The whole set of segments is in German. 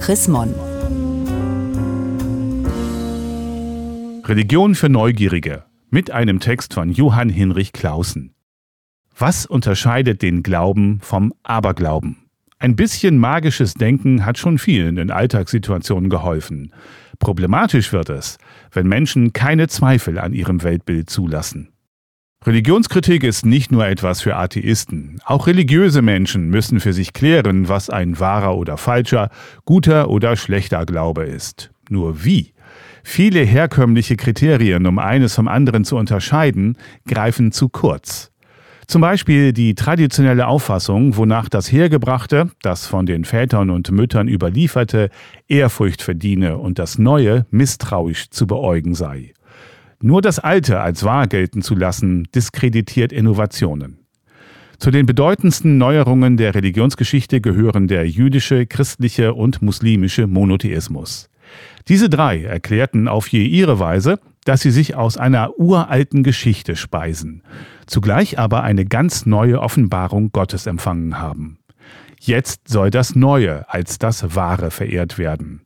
Chris Mon. Religion für Neugierige mit einem Text von Johann Hinrich Clausen. Was unterscheidet den Glauben vom Aberglauben? Ein bisschen magisches Denken hat schon vielen in Alltagssituationen geholfen. Problematisch wird es, wenn Menschen keine Zweifel an ihrem Weltbild zulassen. Religionskritik ist nicht nur etwas für Atheisten. Auch religiöse Menschen müssen für sich klären, was ein wahrer oder falscher, guter oder schlechter Glaube ist. Nur wie? Viele herkömmliche Kriterien, um eines vom anderen zu unterscheiden, greifen zu kurz. Zum Beispiel die traditionelle Auffassung, wonach das Hergebrachte, das von den Vätern und Müttern überlieferte, Ehrfurcht verdiene und das Neue misstrauisch zu beäugen sei. Nur das Alte als wahr gelten zu lassen, diskreditiert Innovationen. Zu den bedeutendsten Neuerungen der Religionsgeschichte gehören der jüdische, christliche und muslimische Monotheismus. Diese drei erklärten auf je ihre Weise, dass sie sich aus einer uralten Geschichte speisen, zugleich aber eine ganz neue Offenbarung Gottes empfangen haben. Jetzt soll das Neue als das Wahre verehrt werden.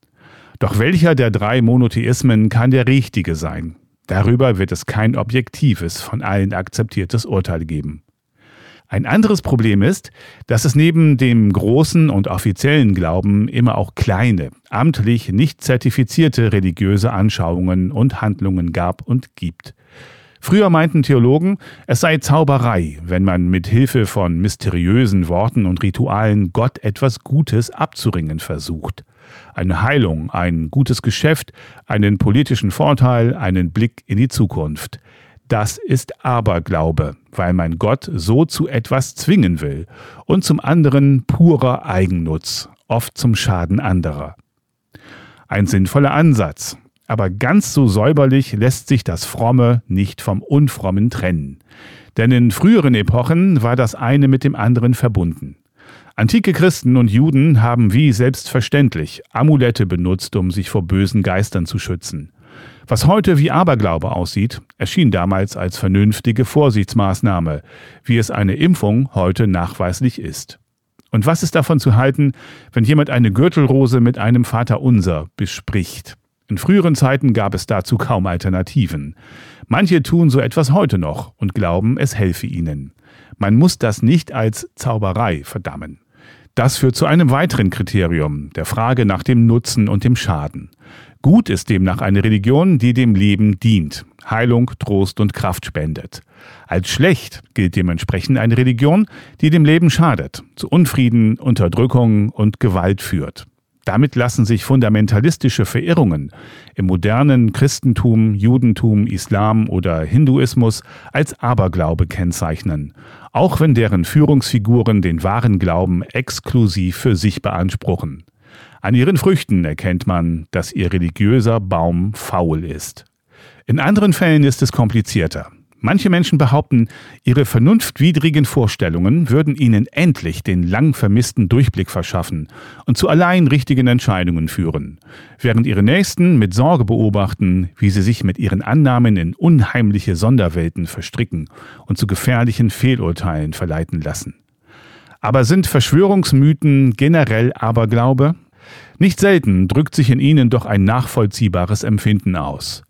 Doch welcher der drei Monotheismen kann der richtige sein? Darüber wird es kein objektives, von allen akzeptiertes Urteil geben. Ein anderes Problem ist, dass es neben dem großen und offiziellen Glauben immer auch kleine, amtlich nicht zertifizierte religiöse Anschauungen und Handlungen gab und gibt. Früher meinten Theologen, es sei Zauberei, wenn man mit Hilfe von mysteriösen Worten und Ritualen Gott etwas Gutes abzuringen versucht. Eine Heilung, ein gutes Geschäft, einen politischen Vorteil, einen Blick in die Zukunft. Das ist Aberglaube, weil man Gott so zu etwas zwingen will und zum anderen purer Eigennutz, oft zum Schaden anderer. Ein sinnvoller Ansatz, aber ganz so säuberlich lässt sich das Fromme nicht vom Unfrommen trennen. Denn in früheren Epochen war das eine mit dem anderen verbunden. Antike Christen und Juden haben wie selbstverständlich Amulette benutzt, um sich vor bösen Geistern zu schützen. Was heute wie Aberglaube aussieht, erschien damals als vernünftige Vorsichtsmaßnahme, wie es eine Impfung heute nachweislich ist. Und was ist davon zu halten, wenn jemand eine Gürtelrose mit einem Vaterunser bespricht? In früheren Zeiten gab es dazu kaum Alternativen. Manche tun so etwas heute noch und glauben, es helfe ihnen. Man muss das nicht als Zauberei verdammen. Das führt zu einem weiteren Kriterium, der Frage nach dem Nutzen und dem Schaden. Gut ist demnach eine Religion, die dem Leben dient, Heilung, Trost und Kraft spendet. Als schlecht gilt dementsprechend eine Religion, die dem Leben schadet, zu Unfrieden, Unterdrückung und Gewalt führt. Damit lassen sich fundamentalistische Verirrungen im modernen Christentum, Judentum, Islam oder Hinduismus als Aberglaube kennzeichnen, auch wenn deren Führungsfiguren den wahren Glauben exklusiv für sich beanspruchen. An ihren Früchten erkennt man, dass ihr religiöser Baum faul ist. In anderen Fällen ist es komplizierter. Manche Menschen behaupten, ihre vernunftwidrigen Vorstellungen würden ihnen endlich den lang vermissten Durchblick verschaffen und zu allein richtigen Entscheidungen führen, während ihre Nächsten mit Sorge beobachten, wie sie sich mit ihren Annahmen in unheimliche Sonderwelten verstricken und zu gefährlichen Fehlurteilen verleiten lassen. Aber sind Verschwörungsmythen generell Aberglaube? Nicht selten drückt sich in ihnen doch ein nachvollziehbares Empfinden aus.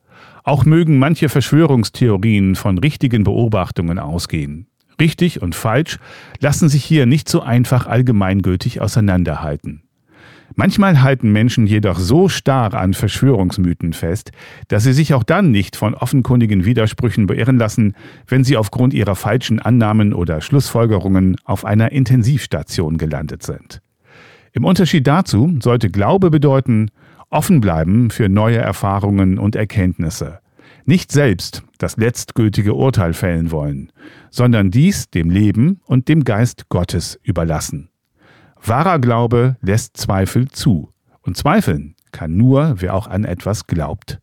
Auch mögen manche Verschwörungstheorien von richtigen Beobachtungen ausgehen. Richtig und falsch lassen sich hier nicht so einfach allgemeingültig auseinanderhalten. Manchmal halten Menschen jedoch so starr an Verschwörungsmythen fest, dass sie sich auch dann nicht von offenkundigen Widersprüchen beirren lassen, wenn sie aufgrund ihrer falschen Annahmen oder Schlussfolgerungen auf einer Intensivstation gelandet sind. Im Unterschied dazu sollte Glaube bedeuten, offen bleiben für neue Erfahrungen und Erkenntnisse, nicht selbst das letztgültige Urteil fällen wollen, sondern dies dem Leben und dem Geist Gottes überlassen. Wahrer Glaube lässt Zweifel zu, und zweifeln kann nur, wer auch an etwas glaubt.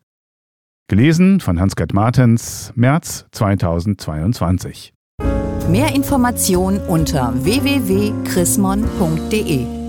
Gelesen von Hans-Gerd Martens, März 2022. Mehr Informationen unter www.chrismon.de